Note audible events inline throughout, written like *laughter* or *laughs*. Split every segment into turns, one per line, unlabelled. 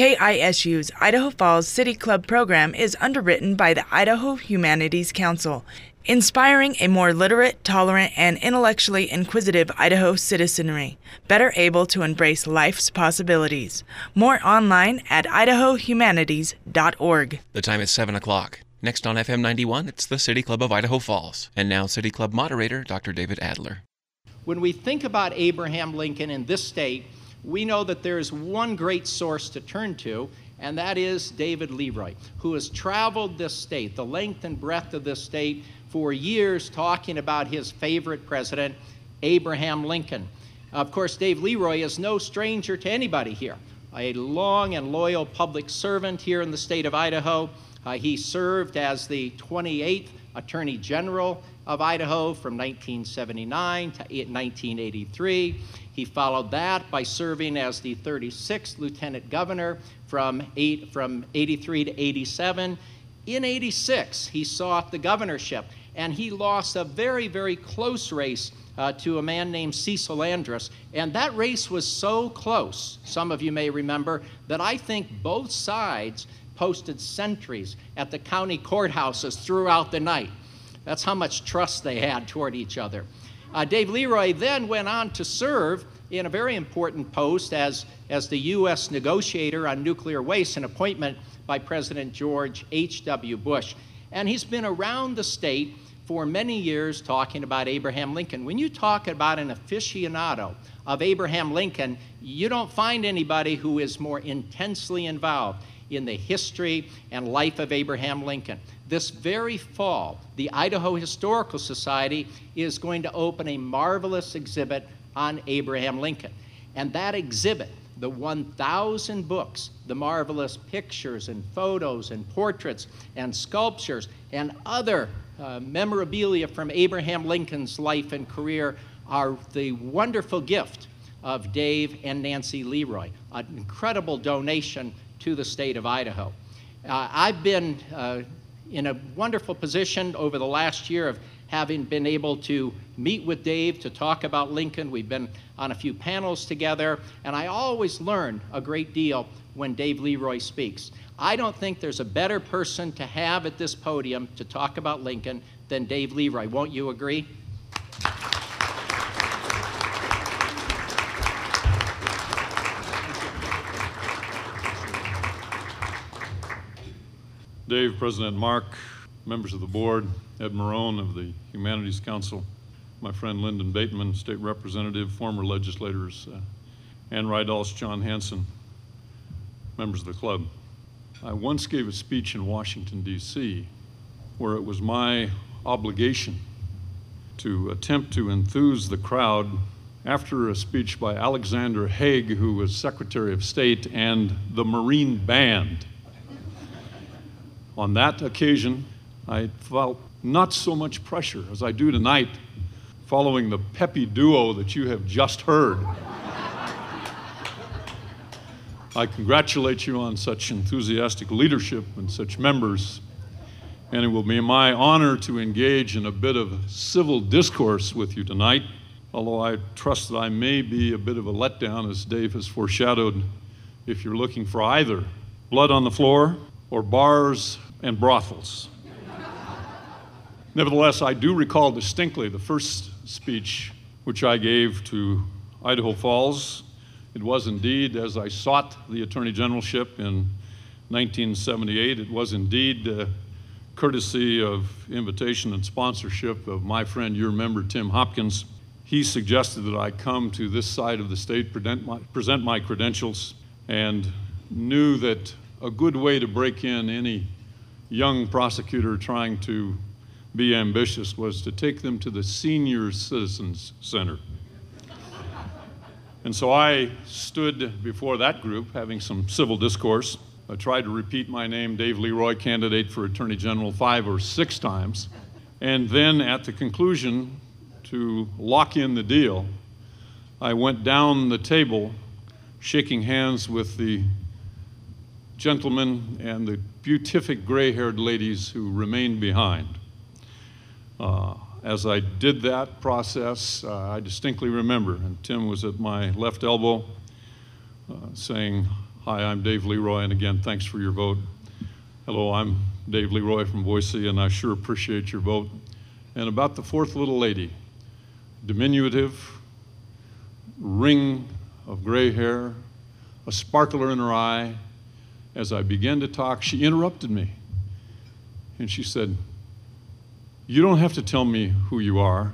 KISU's Idaho Falls City Club program is underwritten by the Idaho Humanities Council, inspiring a more literate, tolerant, and intellectually inquisitive Idaho citizenry, better able to embrace life's possibilities. More online at idahohumanities.org.
The time is 7 o'clock. Next on FM 91, it's the City Club of Idaho Falls. And now, City Club moderator, Dr. David Adler.
When we think about Abraham Lincoln in this state, we know that there is one great source to turn to, and that is David Leroy, who has traveled this state, the length and breadth of this state, for years talking about his favorite president, Abraham Lincoln. Of course, Dave Leroy is no stranger to anybody here, a long and loyal public servant here in the state of Idaho. Uh, he served as the 28th Attorney General of Idaho from 1979 to 1983. He followed that by serving as the 36th Lieutenant Governor from, eight, from 83 to 87. In 86, he sought the governorship, and he lost a very, very close race uh, to a man named Cecil Andrus. And that race was so close, some of you may remember, that I think both sides posted sentries at the county courthouses throughout the night. That's how much trust they had toward each other. Uh, Dave Leroy then went on to serve in a very important post as, as the U.S. negotiator on nuclear waste, an appointment by President George H.W. Bush. And he's been around the state for many years talking about Abraham Lincoln. When you talk about an aficionado of Abraham Lincoln, you don't find anybody who is more intensely involved in the history and life of Abraham Lincoln. This very fall, the Idaho Historical Society is going to open a marvelous exhibit on Abraham Lincoln. And that exhibit, the 1,000 books, the marvelous pictures and photos and portraits and sculptures and other uh, memorabilia from Abraham Lincoln's life and career, are the wonderful gift of Dave and Nancy Leroy, an incredible donation to the state of Idaho. Uh, I've been uh, in a wonderful position over the last year of having been able to meet with Dave to talk about Lincoln. We've been on a few panels together, and I always learn a great deal when Dave Leroy speaks. I don't think there's a better person to have at this podium to talk about Lincoln than Dave Leroy. Won't you agree?
Dave, President Mark, members of the board, Ed Marone of the Humanities Council, my friend Linden Bateman, state representative, former legislators, uh, Ann Rydalch, John Hanson, members of the club. I once gave a speech in Washington, D.C., where it was my obligation to attempt to enthuse the crowd after a speech by Alexander Haig, who was Secretary of State, and the Marine Band on that occasion, I felt not so much pressure as I do tonight following the peppy duo that you have just heard. I congratulate you on such enthusiastic leadership and such members, and it will be my honor to engage in a bit of civil discourse with you tonight, although I trust that I may be a bit of a letdown, as Dave has foreshadowed, if you're looking for either blood on the floor or bars and brothels. Nevertheless, I do recall distinctly the first speech which I gave to Idaho Falls. It was indeed, as I sought the Attorney Generalship in 1978, it was indeed uh, courtesy of invitation and sponsorship of my friend, your member, Tim Hopkins. He suggested that I come to this side of the state, present my, present my credentials, and knew that a good way to break in any young prosecutor trying to be ambitious was to take them to the Senior Citizens Center. and so I stood before that group having some civil discourse. I tried to repeat my name, Dave Leroy, candidate for Attorney General, five or six times. And then at the conclusion, to lock in the deal, I went down the table shaking hands with the gentlemen and the beatific gray haired ladies who remained behind. Uh, as I did that process, uh, I distinctly remember, and Tim was at my left elbow uh, saying, Hi, I'm Dave Leroy, and again, thanks for your vote. Hello, I'm Dave Leroy from Boise, and I sure appreciate your vote. And about the fourth little lady, diminutive, ring of gray hair, a sparkler in her eye. As I began to talk, she interrupted me. And she said, You don't have to tell me who you are.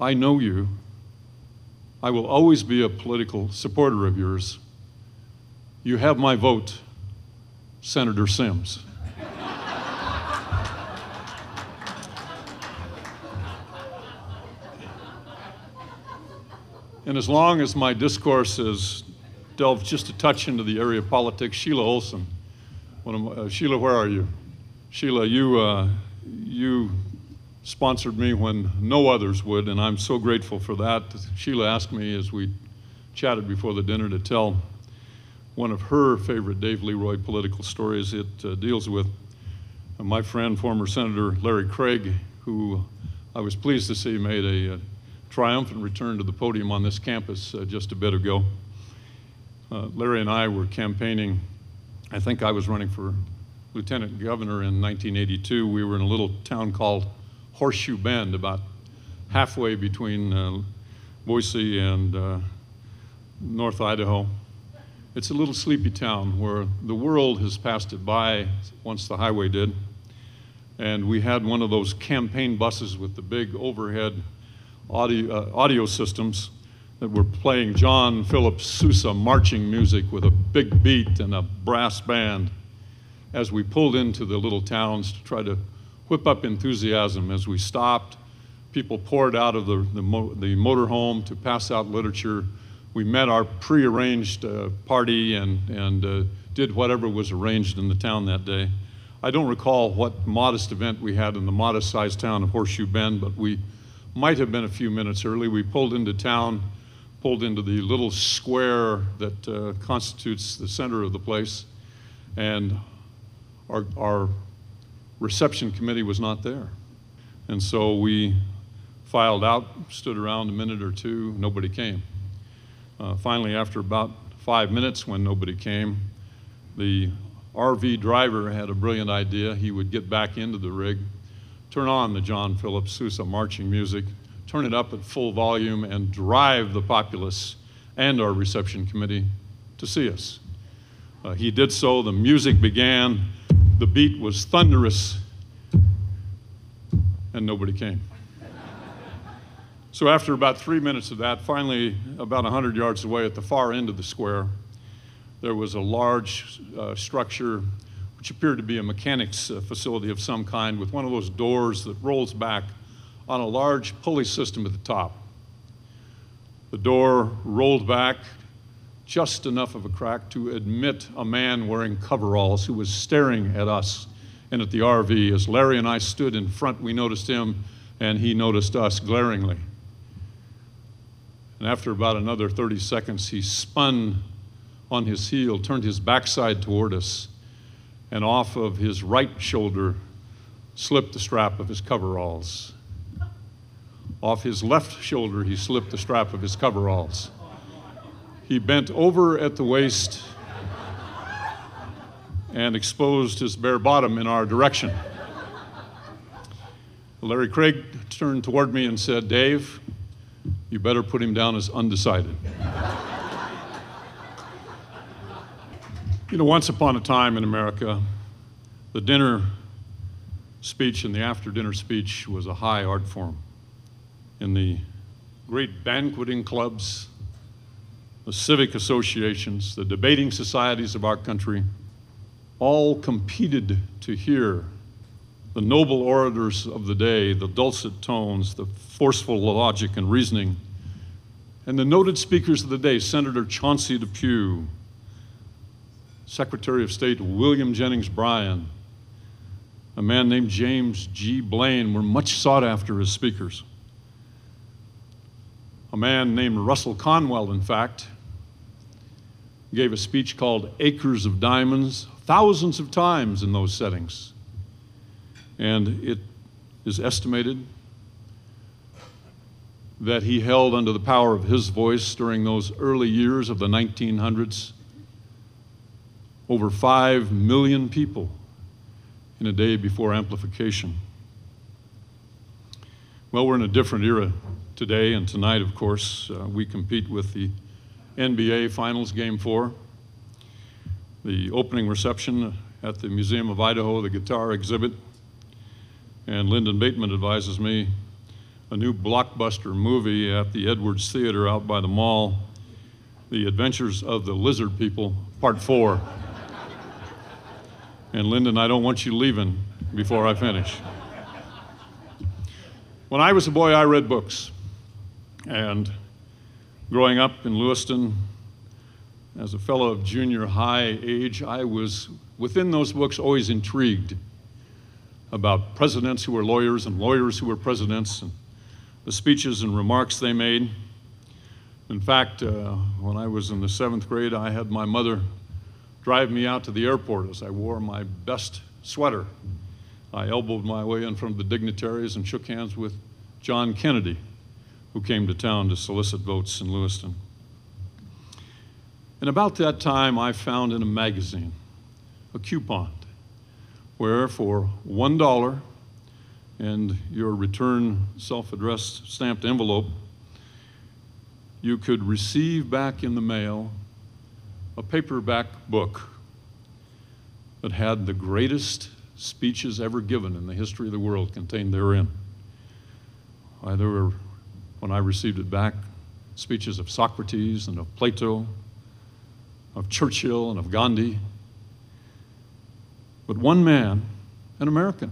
I know you. I will always be a political supporter of yours. You have my vote, Senator Symms. and as long as my discourse has delved just a touch into the area of politics, Sheila Olson, one of my, uh, Sheila, where are you? Sheila, you, uh, you sponsored me when no others would, and I'm so grateful for that. Sheila asked me as we chatted before the dinner to tell one of her favorite Dave Leroy political stories. It uh, deals with my friend, former Senator Larry Craig, who I was pleased to see made a, a uh, triumphant return to the podium on this campus uh, just a bit ago. Uh, Larry and I were campaigning. I think I was running for lieutenant governor in 1982. We were in a little town called Horseshoe Bend, about halfway between uh, Boise and uh, North Idaho. It's a little sleepy town where the world has passed it by once the highway did. And we had one of those campaign buses with the big overhead audio, uh, audio systems that were playing John Philip Sousa marching music with a big beat and a brass band as we pulled into the little towns to try to whip up enthusiasm as we stopped. People poured out of the, the, mo- the motorhome to pass out literature. We met our prearranged uh, party and, and uh, did whatever was arranged in the town that day. I don't recall what modest event we had in the modest sized town of Horseshoe Bend, but we might have been a few minutes early. We pulled into town, pulled into the little square that uh, constitutes the center of the place, and our, our reception committee was not there. And so we filed out, stood around a minute or two, nobody came. Uh, finally, after about five minutes, when nobody came, the RV driver had a brilliant idea. He would get back into the rig, turn on the John Philip Sousa marching music, turn it up at full volume, and drive the populace and our reception committee to see us. Uh, he did so, the music began, the beat was thunderous, and nobody came. So, after about three minutes of that, finally, about 100 yards away at the far end of the square, there was a large uh, structure which appeared to be a mechanics uh, facility of some kind with one of those doors that rolls back on a large pulley system at the top. The door rolled back, just enough of a crack to admit a man wearing coveralls who was staring at us and at the RV. As Larry and I stood in front, we noticed him and he noticed us glaringly. And after about another 30 seconds, he spun on his heel, turned his backside toward us, and off of his right shoulder slipped the strap of his coveralls. Off his left shoulder, he slipped the strap of his coveralls. He bent over at the waist and exposed his bare bottom in our direction. Larry Craig turned toward me and said, Dave, you better put him down as undecided. you know, once upon a time in America, the dinner speech and the after dinner speech was a high art form. In the great banqueting clubs, the civic associations, the debating societies of our country, all competed to hear the noble orators of the day, the dulcet tones, the forceful logic and reasoning, and the noted speakers of the day, Senator Chauncey Depew, Secretary of State William Jennings Bryan, a man named James G. Blaine, were much sought after as speakers. A man named Russell Conwell, in fact, gave a speech called Acres of Diamonds thousands of times in those settings. And it is estimated that he held under the power of his voice during those early years of the 1900s over 5 million people in a day before amplification. Well, we're in a different era today, and tonight, of course, uh, we compete with the NBA Finals Game 4. The opening reception at the Museum of Idaho, the guitar exhibit, and Linden Bateman advises me a new blockbuster movie at the Edwards Theater out by the mall, The Adventures of the Lizard People, Part 4. *laughs* and Linden, I don't want you leaving before I finish. When I was a boy, I read books. And growing up in Lewiston, as a fellow of junior high age, I was within those books always intrigued about presidents who were lawyers and lawyers who were presidents and the speeches and remarks they made. In fact, uh, when I was in the seventh grade, I had my mother drive me out to the airport as I wore my best sweater. I elbowed my way in front of the dignitaries and shook hands with John Kennedy, who came to town to solicit votes in Lewiston. And about that time, I found in a magazine a coupon where for $1 and your return self addressed stamped envelope, you could receive back in the mail a paperback book that had the greatest speeches ever given in the history of the world contained therein. Either when I received it back, speeches of Socrates and of Plato, of Churchill and of Gandhi, but one man, an American,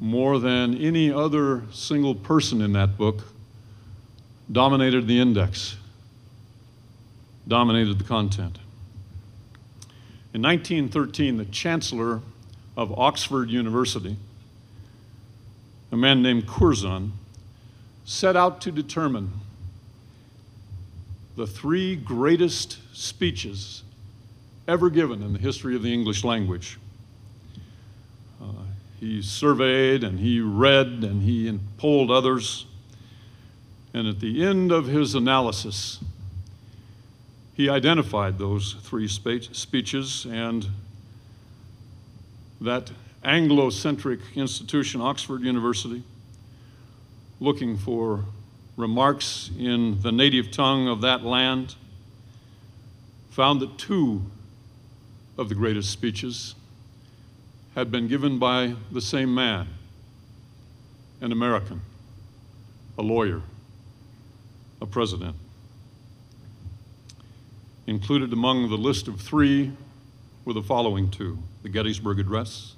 more than any other single person in that book, dominated the index, dominated the content. In 1913, the chancellor of Oxford University, a man named Curzon, set out to determine the three greatest speeches ever given in the history of the English language. Uh, he surveyed and he read and he polled others. And at the end of his analysis, he identified those three speeches and that Anglo-centric institution, Oxford University, looking for remarks in the native tongue of that land, found that two of the greatest speeches had been given by the same man, an American, a lawyer, a president. Included among the list of three were the following two the Gettysburg Address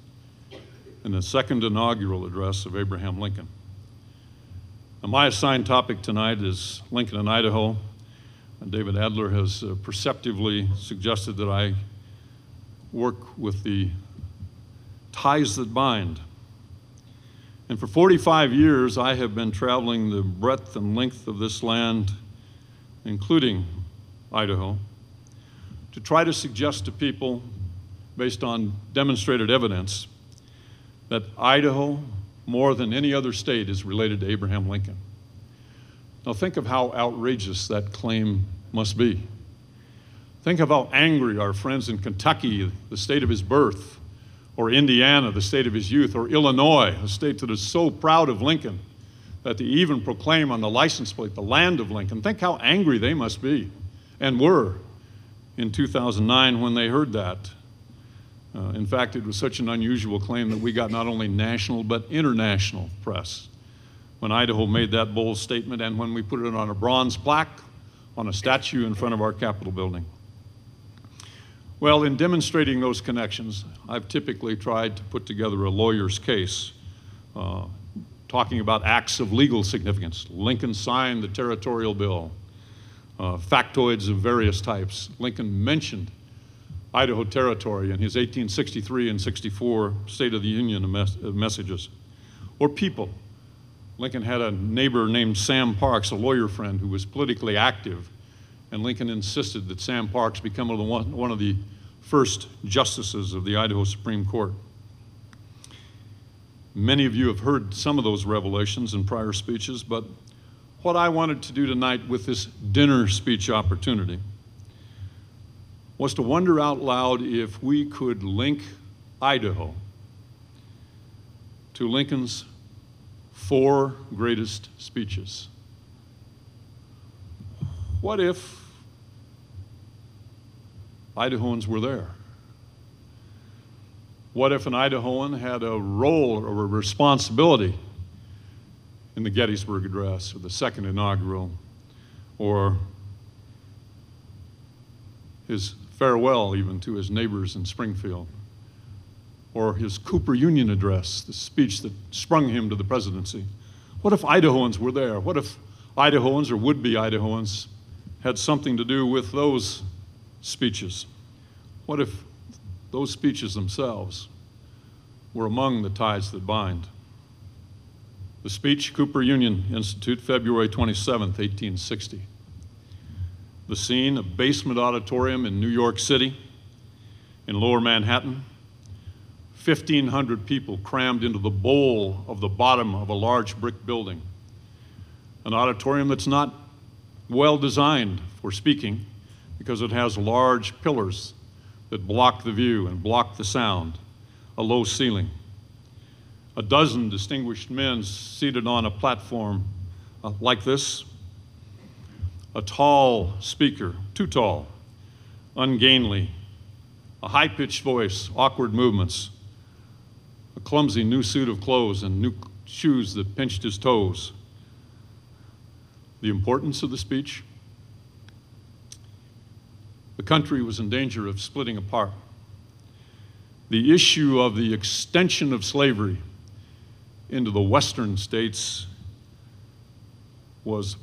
and the second inaugural address of Abraham Lincoln. My assigned topic tonight is Lincoln and Idaho. And David Adler has uh, perceptively suggested that I work with the ties that bind. And for 45 years, I have been traveling the breadth and length of this land, including Idaho, to try to suggest to people, based on demonstrated evidence, that Idaho, more than any other state, is related to Abraham Lincoln. Now, think of how outrageous that claim must be. Think of how angry our friends in Kentucky, the state of his birth, or Indiana, the state of his youth, or Illinois, a state that is so proud of Lincoln that they even proclaim on the license plate the land of Lincoln. Think how angry they must be and were in 2009 when they heard that. Uh, in fact, it was such an unusual claim that we got not only national but international press when Idaho made that bold statement and when we put it on a bronze plaque on a statue in front of our Capitol building. Well, in demonstrating those connections, I've typically tried to put together a lawyer's case, uh, talking about acts of legal significance. Lincoln signed the territorial bill, uh, factoids of various types. Lincoln mentioned Idaho Territory in his 1863 and 64 State of the Union uh, messages. Or people. Lincoln had a neighbor named Sam Parks, a lawyer friend who was politically active and Lincoln insisted that Sam Parks become one of the first justices of the Idaho Supreme Court. Many of you have heard some of those revelations in prior speeches, but what I wanted to do tonight with this dinner speech opportunity was to wonder out loud if we could link Idaho to Lincoln's four greatest speeches. What if Idahoans were there? What if an Idahoan had a role or a responsibility in the Gettysburg Address or the second inaugural or his farewell even to his neighbors in Springfield, or his Cooper Union address, the speech that sprung him to the presidency. What if Idahoans were there? What if Idahoans or would be Idahoans had something to do with those speeches? What if those speeches themselves were among the ties that bind? The speech, Cooper Union Institute, February 27, 1860. The scene, a basement auditorium in New York City, in lower Manhattan. 1,500 people crammed into the bowl of the bottom of a large brick building. An auditorium that's not well designed for speaking because it has large pillars that block the view and block the sound, a low ceiling. A dozen distinguished men seated on a platform uh, like this, a tall speaker, too tall, ungainly, a high pitched voice, awkward movements, a clumsy new suit of clothes, and new shoes that pinched his toes. The importance of the speech the country was in danger of splitting apart. The issue of the extension of slavery into the western states was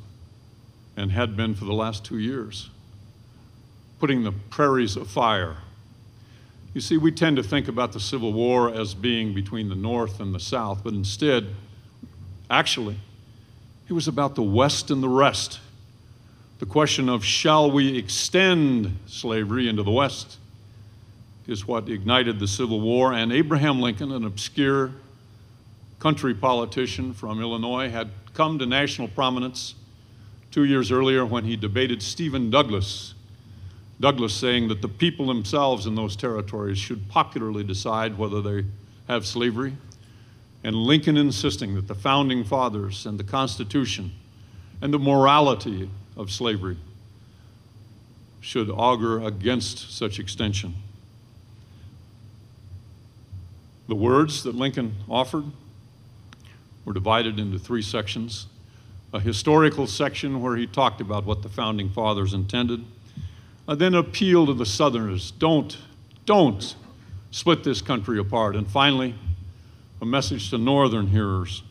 and had been for the last two years, putting the prairies afire. You see, we tend to think about the Civil War as being between the North and the South, but instead, actually, it was about the West and the rest. The question of shall we extend slavery into the West is what ignited the Civil War, and Abraham Lincoln, an obscure country politician from Illinois, had come to national prominence two years earlier when he debated Stephen Douglas. Douglas saying that the people themselves in those territories should popularly decide whether they have slavery, and Lincoln insisting that the founding fathers and the Constitution and the morality of slavery should augur against such extension. The words that Lincoln offered were divided into three sections a historical section where he talked about what the founding fathers intended, and then appeal to the Southerners. Don't, don't split this country apart. And finally, a message to Northern hearers.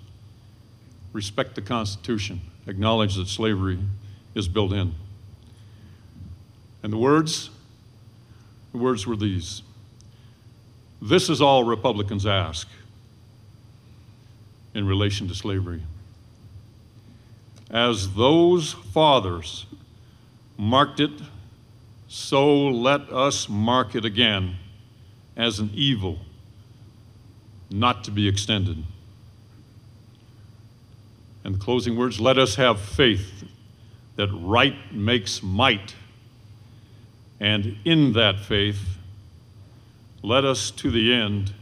Respect the Constitution, acknowledge that slavery is built in. And the words, the words were these. This is all Republicans ask in relation to slavery as those fathers marked it, so let us mark it again as an evil not to be extended. And the closing words let us have faith that right makes might. And in that faith, let us to the end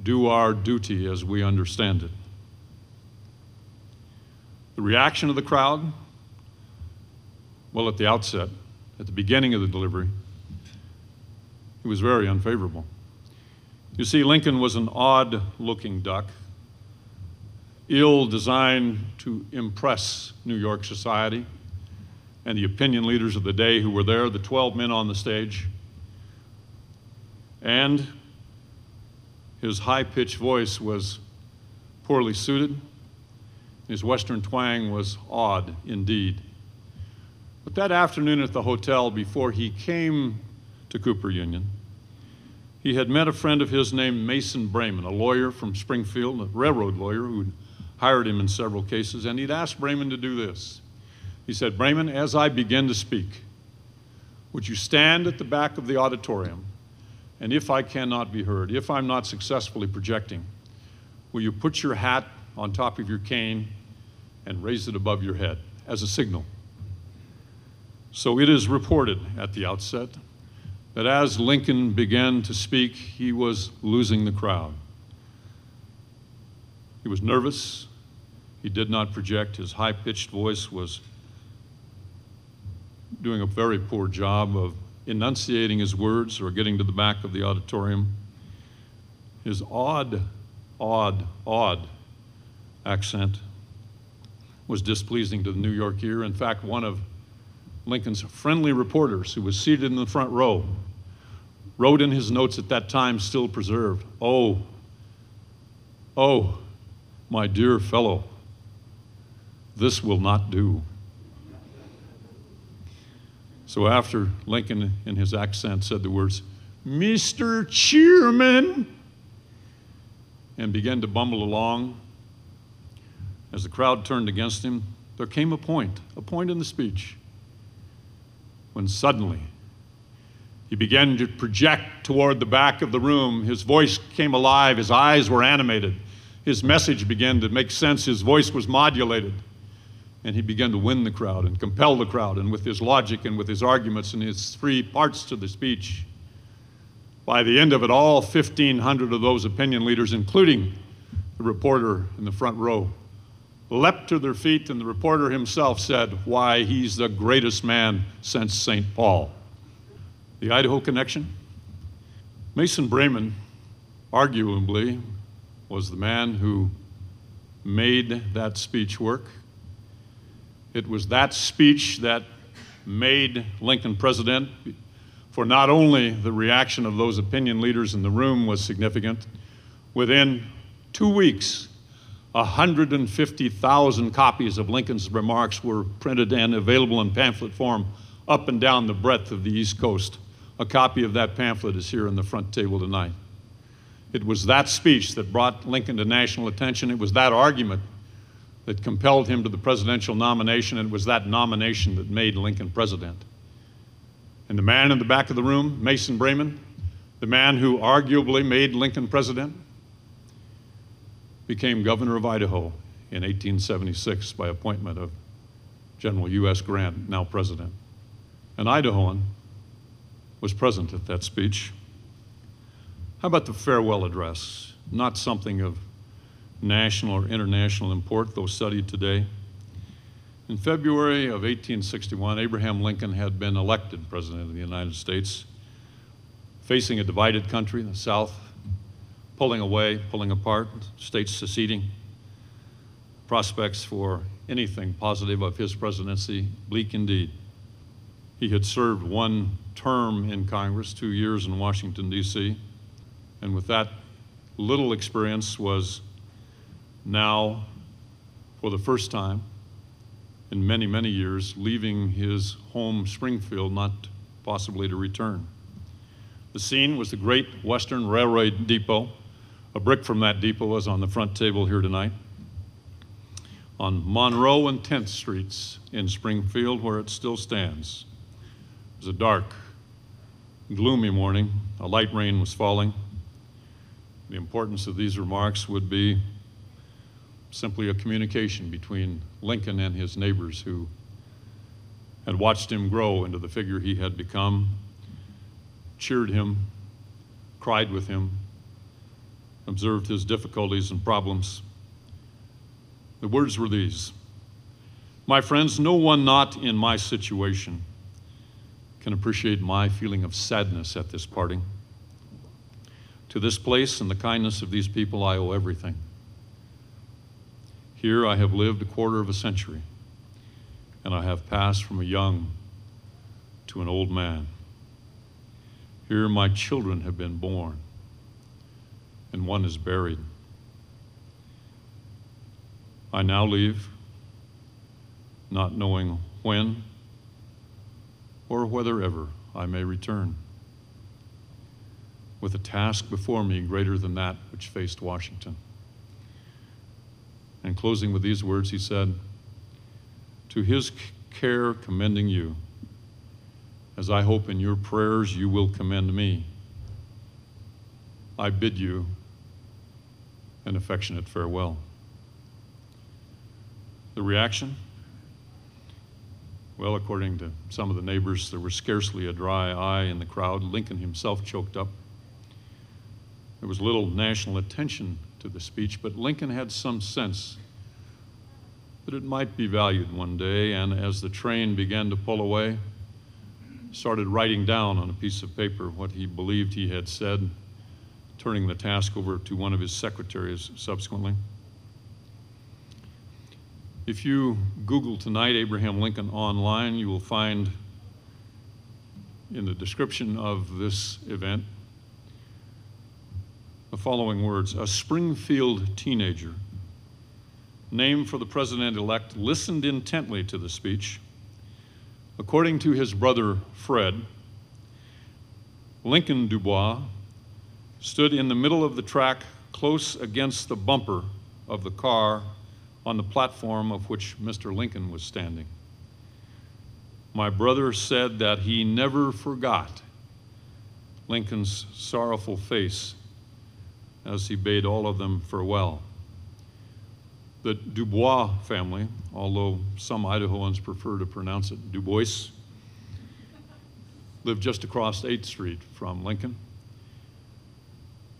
do our duty as we understand it. The reaction of the crowd, well, at the outset, at the beginning of the delivery, it was very unfavorable. You see, Lincoln was an odd looking duck, ill designed to impress New York society and the opinion leaders of the day who were there, the 12 men on the stage. And his high pitched voice was poorly suited his Western twang was odd indeed. But that afternoon at the hotel, before he came to Cooper Union, he had met a friend of his named Mason Brayman, a lawyer from Springfield, a railroad lawyer who'd hired him in several cases, and he'd asked Brayman to do this. He said, Brayman, as I begin to speak, would you stand at the back of the auditorium, and if I cannot be heard, if I'm not successfully projecting, will you put your hat on top of your cane and raise it above your head as a signal. So it is reported at the outset that as Lincoln began to speak, he was losing the crowd. He was nervous. He did not project. His high pitched voice was doing a very poor job of enunciating his words or getting to the back of the auditorium. His odd, odd, odd accent was displeasing to the New York ear. In fact, one of Lincoln's friendly reporters, who was seated in the front row, wrote in his notes at that time, still preserved, Oh, oh, my dear fellow, this will not do. So after Lincoln, in his accent, said the words, Mr. Chairman, and began to bumble along, as the crowd turned against him, there came a point, a point in the speech, when suddenly he began to project toward the back of the room. His voice came alive, his eyes were animated, his message began to make sense, his voice was modulated. And he began to win the crowd and compel the crowd, and with his logic and with his arguments and his three parts to the speech. By the end of it, all 1,500 of those opinion leaders, including the reporter in the front row, leapt to their feet, and the reporter himself said, Why, he's the greatest man since St. Paul. The Idaho connection? Mason Brayman, arguably, was the man who made that speech work. It was that speech that made Lincoln president, for not only the reaction of those opinion leaders in the room was significant, within two weeks, 150,000 copies of Lincoln's remarks were printed and available in pamphlet form up and down the breadth of the East Coast. A copy of that pamphlet is here on the front table tonight. It was that speech that brought Lincoln to national attention. It was that argument that compelled him to the presidential nomination. It was that nomination that made Lincoln president. And the man in the back of the room, Mason Brayman, the man who arguably made Lincoln president, became governor of Idaho in 1876 by appointment of General U.S. Grant, now president. An Idahoan was present at that speech. How about the farewell address? Not something of national or international import, though studied today. In February of 1861, Abraham Lincoln had been elected President of the United States, facing a divided country, the South pulling away, pulling apart, states seceding. Prospects for anything positive of his presidency bleak indeed. He had served one term in Congress, two years in Washington, D.C., and with that little experience was now, for the first time in many, many years, leaving his home, Springfield, not possibly to return. The scene was the Great Western Railroad Depot. A brick from that depot was on the front table here tonight. On Monroe and 10th Streets in Springfield, where it still stands. It was a dark, gloomy morning. A light rain was falling. The importance of these remarks would be simply a communication between Lincoln and his neighbors who had watched him grow into the figure he had become, cheered him, cried with him, observed his difficulties and problems. The words were these My friends, no one not in my situation can appreciate my feeling of sadness at this parting. To this place and the kindness of these people, I owe everything. Here I have lived a quarter of a century, and I have passed from a young to an old man. Here my children have been born, and one is buried. I now leave, not knowing when or whether ever I may return with a task before me greater than that which faced Washington. And closing with these words, he said, To his care commending you, as I hope in your prayers you will commend me, I bid you an affectionate farewell. The reaction? Well, according to some of the neighbors, there was scarcely a dry eye in the crowd. Lincoln himself choked up. There was little national attention to the speech, but Lincoln had some sense that it might be valued one day, and as the train began to pull away, started writing down on a piece of paper what he believed he had said, turning the task over to one of his secretaries subsequently. If you Google tonight Abraham Lincoln online, you will find in the description of this event the following words A Springfield teenager, named for the president elect, listened intently to the speech. According to his brother Fred, Lincoln Dubois stood in the middle of the track close against the bumper of the car on the platform of which Mr. Lincoln was standing. My brother said that he never forgot Lincoln's sorrowful face as he bade all of them farewell. The Dubois family, although some Idahoans prefer to pronounce it Dubois, lived just across 8th Street from Lincoln.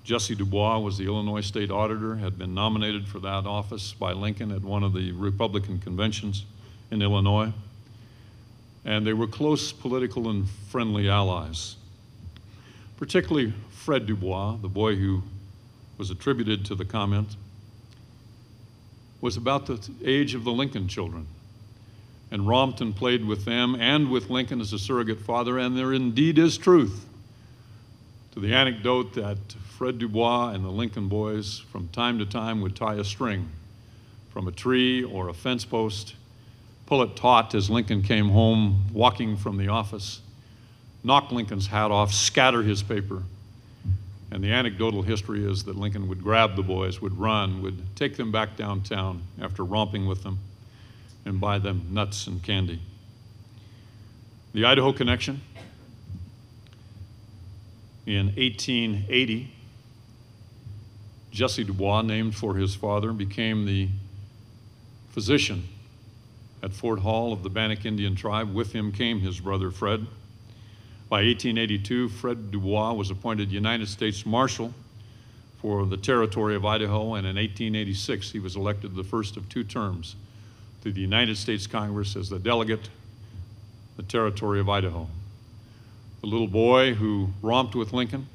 Jesse Dubois was the Illinois state auditor, had been nominated for that office by Lincoln at one of the Republican conventions in Illinois. And they were close political and friendly allies. Particularly Fred Dubois, the boy who was attributed to the comment, was about the age of the Lincoln children and romped and played with them and with Lincoln as a surrogate father, and there indeed is truth to the anecdote that Fred Dubois and the Lincoln boys from time to time would tie a string from a tree or a fence post, pull it taut as Lincoln came home walking from the office, knock Lincoln's hat off, scatter his paper. And the anecdotal history is that Lincoln would grab the boys, would run, would take them back downtown after romping with them, and buy them nuts and candy. The Idaho Connection in 1880 Jesse Dubois, named for his father, became the physician at Fort Hall of the Bannock Indian tribe. With him came his brother Fred. By 1882, Fred Dubois was appointed United States Marshal for the territory of Idaho, and in 1886 he was elected the first of two terms to the United States Congress as the delegate the territory of Idaho. The little boy who romped with Lincoln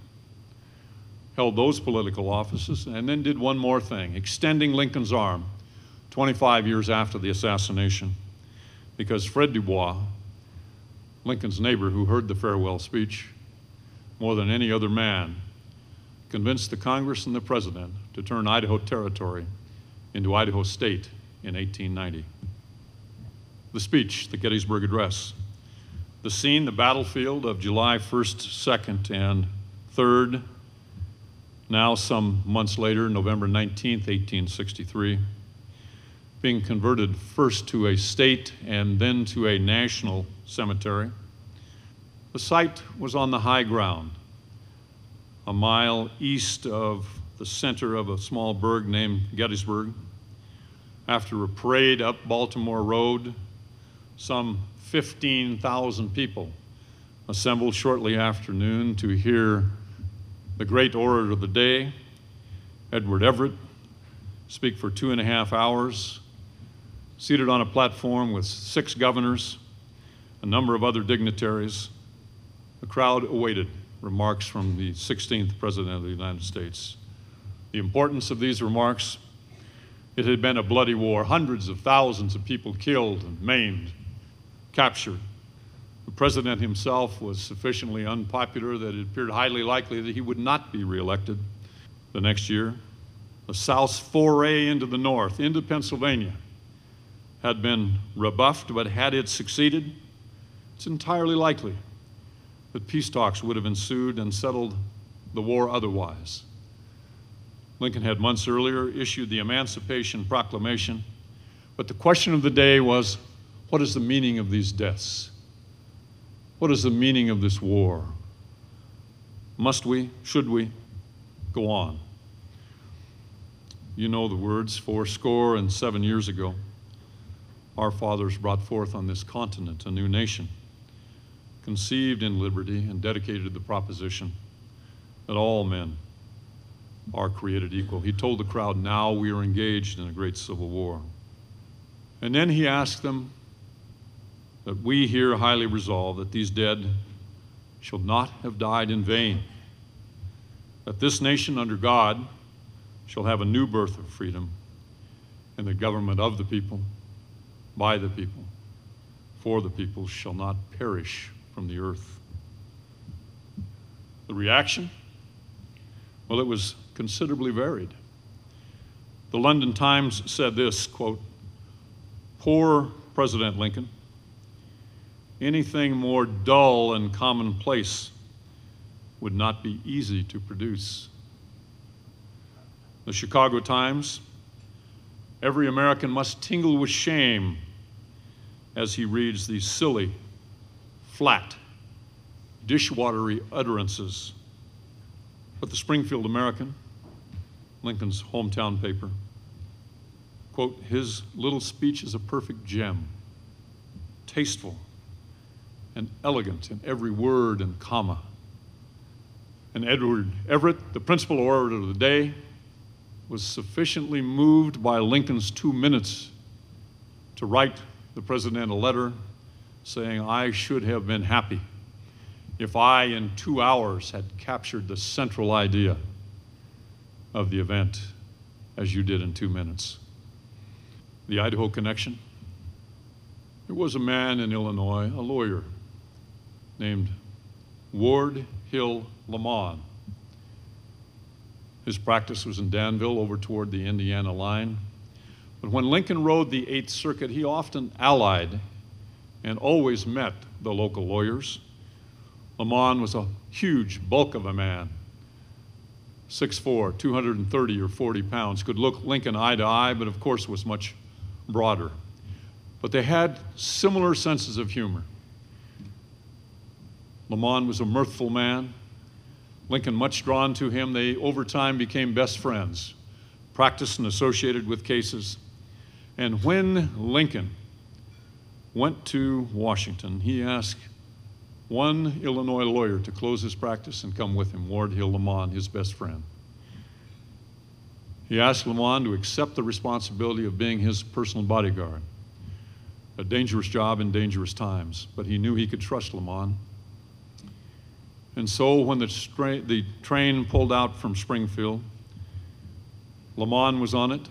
held those political offices, and then did one more thing, extending Lincoln's arm 25 years after the assassination, because Fred Dubois, Lincoln's neighbor who heard the farewell speech, more than any other man, convinced the Congress and the President to turn Idaho Territory into Idaho State in 1890. The speech, the Gettysburg Address, the scene, the battlefield of July 1st, 2nd, and 3rd, now, some months later, November 19, 1863, being converted first to a state and then to a national cemetery. The site was on the high ground, a mile east of the center of a small burg named Gettysburg. After a parade up Baltimore Road, some 15,000 people assembled shortly after noon to hear the great orator of the day, Edward Everett, speak for two and a half hours, seated on a platform with six governors, a number of other dignitaries. The crowd awaited remarks from the 16th President of the United States. The importance of these remarks it had been a bloody war, hundreds of thousands of people killed and maimed, captured, the president himself was sufficiently unpopular that it appeared highly likely that he would not be reelected the next year. The South's foray into the North, into Pennsylvania, had been rebuffed, but had it succeeded, it's entirely likely that peace talks would have ensued and settled the war otherwise. Lincoln had months earlier issued the Emancipation Proclamation, but the question of the day was what is the meaning of these deaths? What is the meaning of this war? Must we, should we go on? You know the words, four score and seven years ago. our fathers brought forth on this continent a new nation, conceived in liberty and dedicated to the proposition that all men are created equal. He told the crowd, Now we are engaged in a great civil war. And then he asked them that we here highly resolve that these dead shall not have died in vain, that this nation under God shall have a new birth of freedom and the government of the people, by the people, for the people shall not perish from the earth. The reaction? Well, it was considerably varied. The London Times said this quote, Poor President Lincoln, anything more dull and commonplace would not be easy to produce. The Chicago Times, every American must tingle with shame as he reads these silly, flat, dishwatery utterances. But the Springfield American, Lincoln's hometown paper, quote, his little speech is a perfect gem, tasteful and elegant in every word and comma. And Edward Everett, the principal orator of the day, was sufficiently moved by Lincoln's two minutes to write the president a letter saying, I should have been happy if I, in two hours, had captured the central idea of the event as you did in two minutes. The Idaho connection. There was a man in Illinois, a lawyer, named Ward Hill Lamon. His practice was in Danville over toward the Indiana line. But when Lincoln rode the Eighth Circuit, he often allied and always met the local lawyers. Lamon was a huge bulk of a man, 6'4, 230 or 40 pounds, could look Lincoln eye to eye, but of course was much broader. But they had similar senses of humor. Lamon was a mirthful man. Lincoln much drawn to him. They over time became best friends, practiced and associated with cases. And when Lincoln went to Washington, he asked one Illinois lawyer to close his practice and come with him, Ward Hill Lamon, his best friend. He asked Lamon to accept the responsibility of being his personal bodyguard. A dangerous job in dangerous times, but he knew he could trust Lamon. And so when the, stra- the train pulled out from Springfield, Lamon was on it,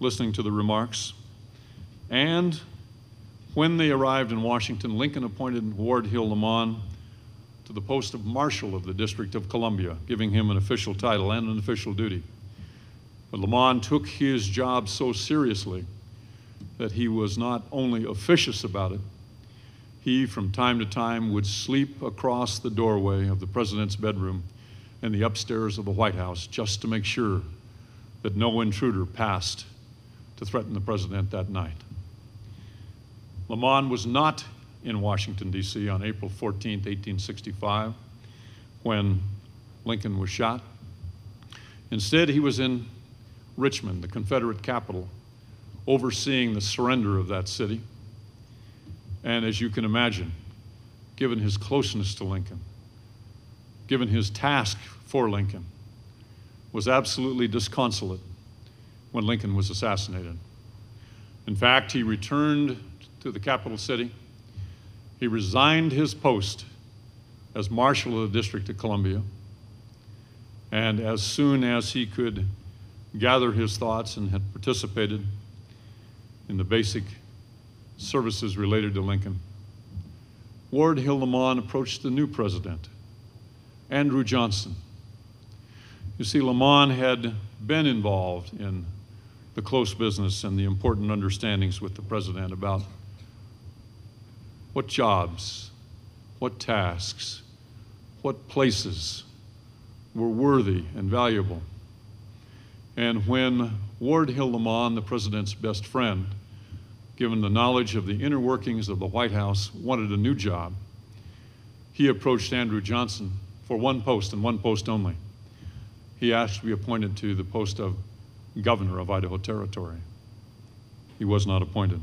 listening to the remarks. And when they arrived in Washington, Lincoln appointed Ward Hill Lamon to the post of Marshal of the District of Columbia, giving him an official title and an official duty. But Lamon took his job so seriously that he was not only officious about it, he, from time to time, would sleep across the doorway of the president's bedroom and the upstairs of the White House just to make sure that no intruder passed to threaten the president that night. Lamon was not in Washington, D.C. on April 14, 1865, when Lincoln was shot. Instead, he was in Richmond, the Confederate capital, overseeing the surrender of that city. And as you can imagine, given his closeness to Lincoln, given his task for Lincoln, was absolutely disconsolate when Lincoln was assassinated. In fact, he returned to the capital city. He resigned his post as Marshal of the District of Columbia. And as soon as he could gather his thoughts and had participated in the basic services related to Lincoln, Ward Hill Lamon approached the new president, Andrew Johnson. You see, Lamon had been involved in the close business and the important understandings with the president about what jobs, what tasks, what places were worthy and valuable. And when Ward Hill Lamon, the president's best friend, given the knowledge of the inner workings of the White House, wanted a new job, he approached Andrew Johnson for one post and one post only. He asked to be appointed to the post of governor of Idaho Territory. He was not appointed.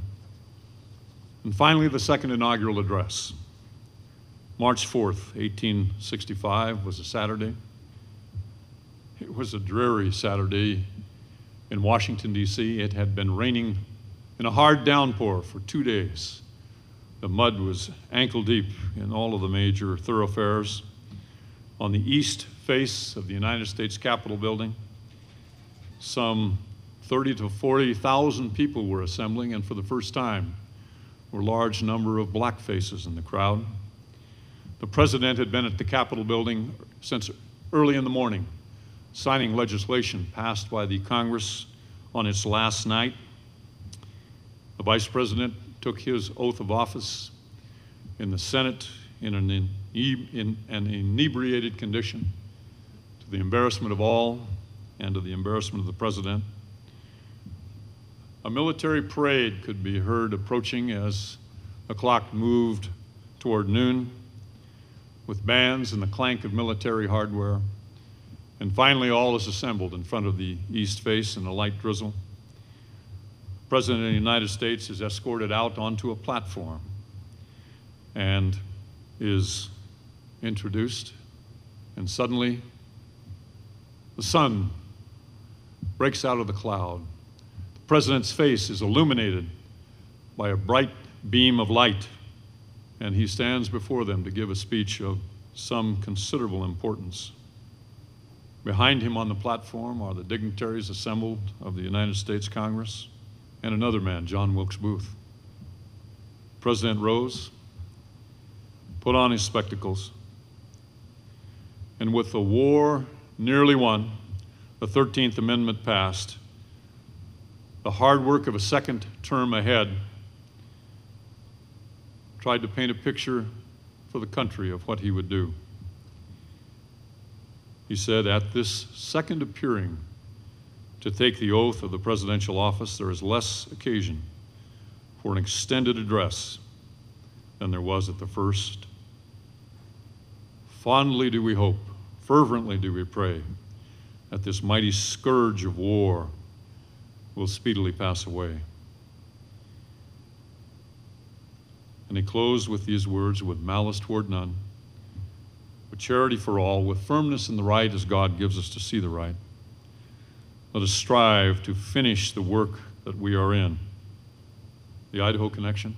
And finally, the second inaugural address. March 4th, 1865 was a Saturday. It was a dreary Saturday in Washington, D.C. It had been raining in a hard downpour for two days. The mud was ankle deep in all of the major thoroughfares. On the east face of the United States Capitol building, some 30 to 40,000 people were assembling, and for the first time, were a large number of black faces in the crowd. The president had been at the Capitol building since early in the morning, signing legislation passed by the Congress on its last night. The vice president took his oath of office in the Senate in an, in an inebriated condition to the embarrassment of all and to the embarrassment of the president. A military parade could be heard approaching as the clock moved toward noon with bands and the clank of military hardware. And finally, all is assembled in front of the east face in a light drizzle. President of the United States is escorted out onto a platform and is introduced. And suddenly, the sun breaks out of the cloud. The president's face is illuminated by a bright beam of light and he stands before them to give a speech of some considerable importance. Behind him on the platform are the dignitaries assembled of the United States Congress and another man, John Wilkes Booth. President rose, put on his spectacles, and with the war nearly won, the 13th Amendment passed, the hard work of a second term ahead tried to paint a picture for the country of what he would do. He said, At this second appearing to take the oath of the presidential office, there is less occasion for an extended address than there was at the first. Fondly do we hope, fervently do we pray, that this mighty scourge of war will speedily pass away. And he closed with these words with malice toward none, with charity for all, with firmness in the right as God gives us to see the right. Let us strive to finish the work that we are in. The Idaho Connection.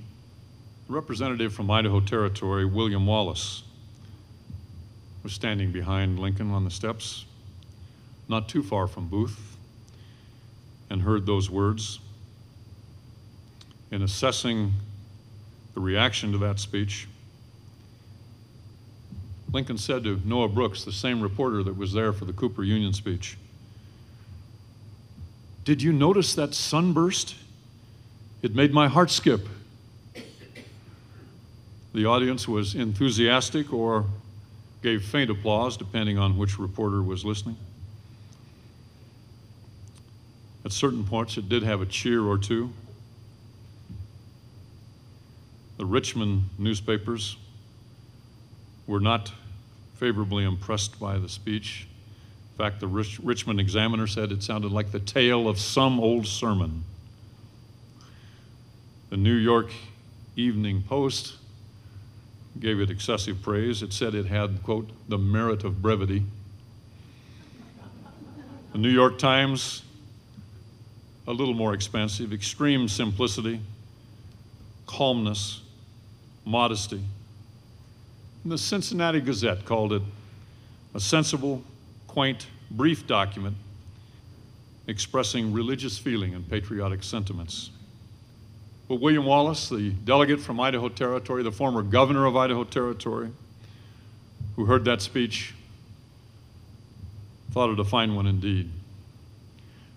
The representative from Idaho Territory, William Wallace, was standing behind Lincoln on the steps, not too far from Booth, and heard those words. In assessing the reaction to that speech. Lincoln said to Noah Brooks, the same reporter that was there for the Cooper Union speech, Did you notice that sunburst? It made my heart skip. The audience was enthusiastic or gave faint applause, depending on which reporter was listening. At certain points, it did have a cheer or two. The Richmond newspapers were not favorably impressed by the speech. In fact, the Rich- Richmond Examiner said it sounded like the tale of some old sermon. The New York Evening Post gave it excessive praise. It said it had, quote, the merit of brevity. The New York Times, a little more expansive, extreme simplicity, calmness, modesty. And the Cincinnati Gazette called it a sensible, quaint, brief document expressing religious feeling and patriotic sentiments. But William Wallace, the delegate from Idaho Territory, the former governor of Idaho Territory, who heard that speech, thought it a fine one indeed.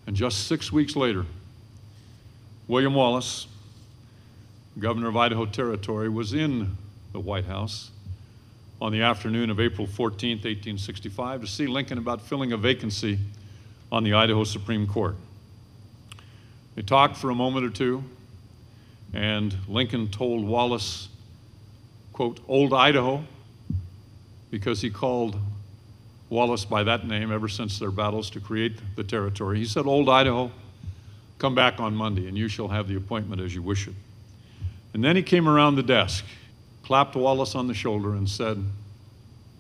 And just six weeks later, William Wallace, governor of Idaho Territory, was in the White House on the afternoon of April 14, 1865, to see Lincoln about filling a vacancy on the Idaho Supreme Court. They talked for a moment or two, and Lincoln told Wallace, quote, Old Idaho, because he called Wallace by that name ever since their battles to create the territory. He said, Old Idaho, come back on Monday, and you shall have the appointment as you wish it. And then he came around the desk, clapped Wallace on the shoulder, and said,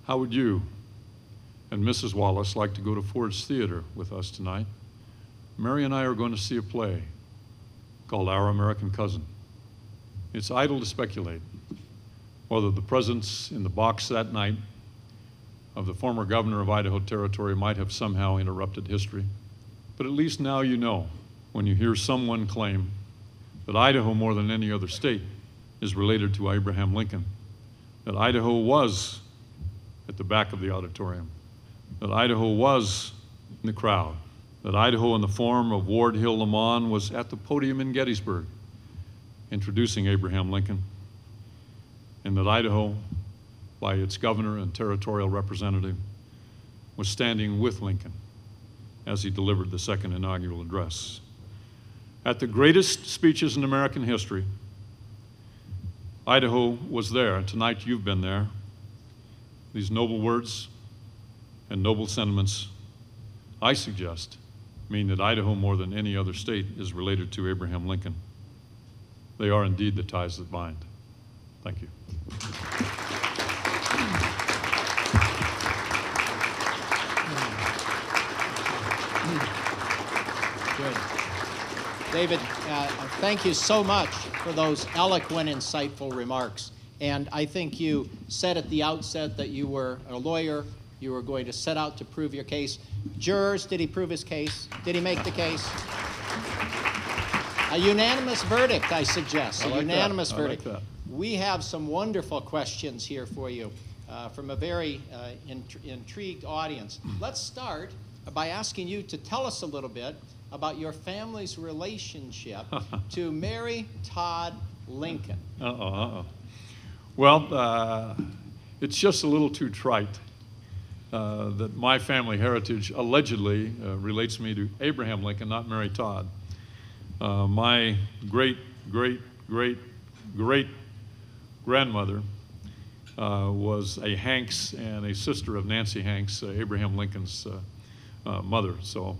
How would you and Mrs. Wallace like to go to Ford's Theater with us tonight? Mary and I are going to see a play called Our American Cousin. It's idle to speculate whether the presence in the box that night of the former governor of Idaho Territory might have somehow interrupted history. But at least now you know when you hear someone claim that Idaho, more than any other state, is related to Abraham Lincoln, that Idaho was at the back of the auditorium, that Idaho was in the crowd, that Idaho, in the form of Ward Hill Lamon, was at the podium in Gettysburg introducing Abraham Lincoln, and that Idaho, by its governor and territorial representative, was standing with Lincoln as he delivered the second inaugural address. At the greatest speeches in American history, Idaho was there. Tonight you've been there. These noble words and noble sentiments, I suggest, mean that Idaho, more than any other state, is related to Abraham Lincoln. They are indeed the ties that bind. Thank you.
Good. David, uh, thank you so much for those eloquent, insightful remarks. And I think you said at the outset that you were a lawyer, you were going to set out to prove your case. Jurors, did he prove his case? Did he make the case? A unanimous verdict, I suggest.
I
a
like that.
unanimous
like
verdict.
that.
We have some wonderful questions here for you uh, from a very uh, int- intrigued audience. Let's start by asking you to tell us a little bit about your family's relationship *laughs* to Mary Todd Lincoln.
Uh oh, uh oh. Well, uh, it's just a little too trite uh, that my family heritage allegedly uh, relates me to Abraham Lincoln, not Mary Todd. Uh, my great, great, great, great grandmother uh, was a Hanks and a sister of Nancy Hanks, uh, Abraham Lincoln's uh, uh, mother. So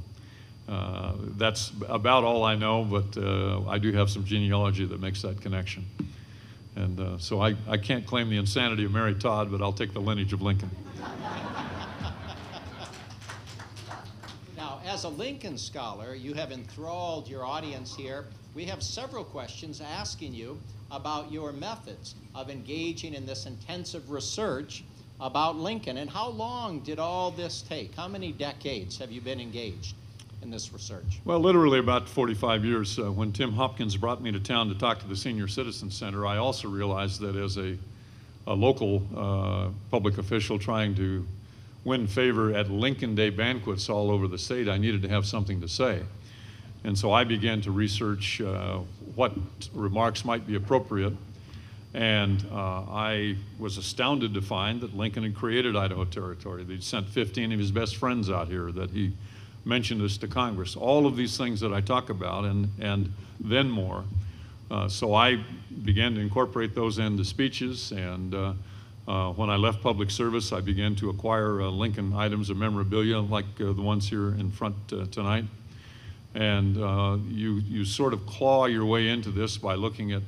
uh, that's about all I know, but uh, I do have some genealogy that makes that connection. And uh, so I, I can't claim the insanity of Mary Todd, but I'll take the lineage of Lincoln. *laughs*
Now, as a Lincoln scholar, you have enthralled your audience here. We have several questions asking you about your methods of engaging in this intensive research about Lincoln. And how long did all this take? How many decades have you been engaged in this research?
Well, literally about 45 years. Uh, when Tim Hopkins brought me to town to talk to the Senior Citizen Center, I also realized that as a, a local uh, public official trying to win favor at Lincoln Day banquets all over the state, I needed to have something to say. And so I began to research uh, what remarks might be appropriate. And uh, I was astounded to find that Lincoln had created Idaho Territory. He'd sent 15 of his best friends out here, that he mentioned this to Congress. All of these things that I talk about, and, and then more. Uh, so I began to incorporate those into speeches. And uh, uh, when I left public service, I began to acquire uh, Lincoln items of memorabilia like uh, the ones here in front uh, tonight. And you, you sort of claw your way into this by looking at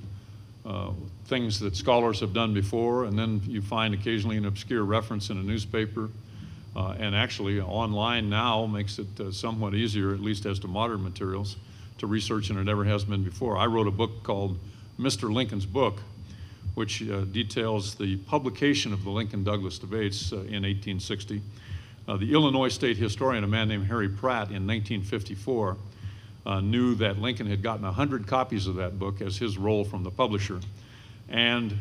things that scholars have done before, and then you find occasionally an obscure reference in a newspaper. Uh, and actually, online now makes it uh, somewhat easier, at least as to modern materials, to research than it ever has been before. I wrote a book called Mr. Lincoln's Book, which uh, details the publication of the Lincoln Douglas debates uh, in 1860. Uh, the Illinois state historian, a man named Harry Pratt, in 1954, uh, knew that Lincoln had gotten 100 copies of that book as his roll from the publisher. And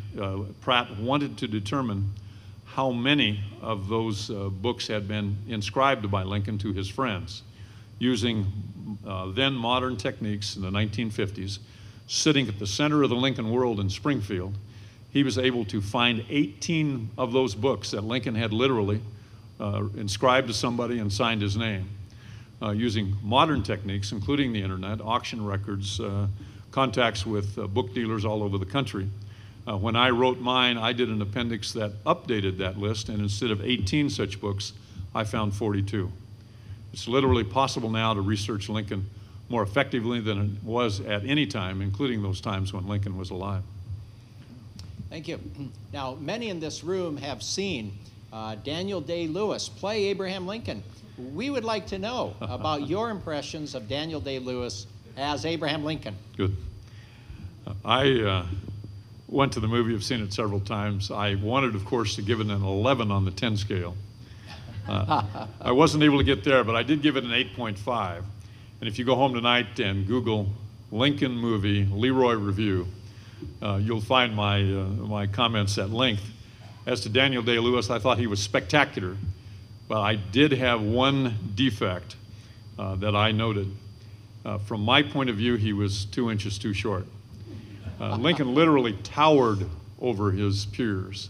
Pratt wanted to determine how many of those uh, books had been inscribed by Lincoln to his friends using uh, then modern techniques in the 1950s. Sitting at the center of the Lincoln world in Springfield, he was able to find 18 of those books that Lincoln had literally uh, inscribed to somebody and signed his name uh, using modern techniques, including the internet, auction records, uh, contacts with uh, book dealers all over the country. Uh, when I wrote mine, I did an appendix that updated that list, and instead of 18 such books, I found 42. It's literally possible now to research Lincoln more effectively than it was at any time, including those times when Lincoln was alive.
Thank you. Now, many in this room have seen uh, Daniel Day Lewis play Abraham Lincoln. We would like to know *laughs* about your impressions of Daniel Day Lewis as Abraham Lincoln.
Good. I uh, went to the movie, I've seen it several times. I wanted, of course, to give it an 11 on the 10 scale. Uh, I wasn't able to get there, but I did give it an 8.5. And if you go home tonight and Google Lincoln movie Leroy review, uh, you'll find my, uh, my comments at length. As to Daniel Day Lewis, I thought he was spectacular, but I did have one defect uh, that I noted. Uh, from my point of view, he was two inches too short. Uh, Lincoln literally towered over his peers.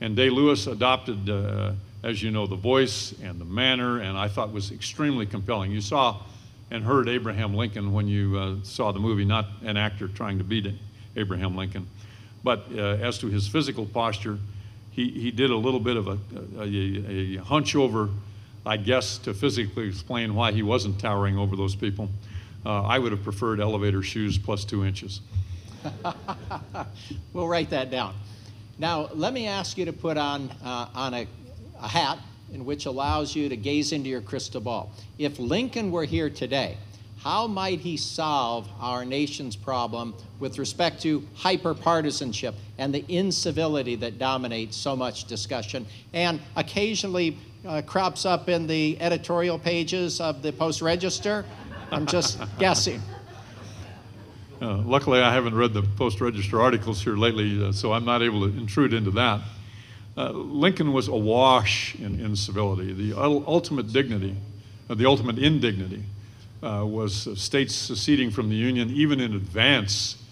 And Day Lewis adopted, uh, as you know, the voice and the manner, and I thought was extremely compelling. You saw and heard Abraham Lincoln when you uh, saw the movie, not an actor trying to beat Abraham Lincoln. But uh, as to his physical posture, he, he did a little bit of a, a, a hunch over, I guess, to physically explain why he wasn't towering over those people. Uh, I would have preferred elevator shoes plus two inches. *laughs*
we'll write that down. Now, let me ask you to put on, uh, on a, a hat in which allows you to gaze into your crystal ball. If Lincoln were here today, how might he solve our nation's problem with respect to hyperpartisanship and the incivility that dominates so much discussion and occasionally uh, crops up in the editorial pages of the Post Register? I'm just guessing.
Uh, luckily, I haven't read the Post Register articles here lately, uh, so I'm not able to intrude into that. Uh, Lincoln was awash in incivility. The ultimate dignity, uh, the ultimate indignity, uh, was states seceding from the Union even in advance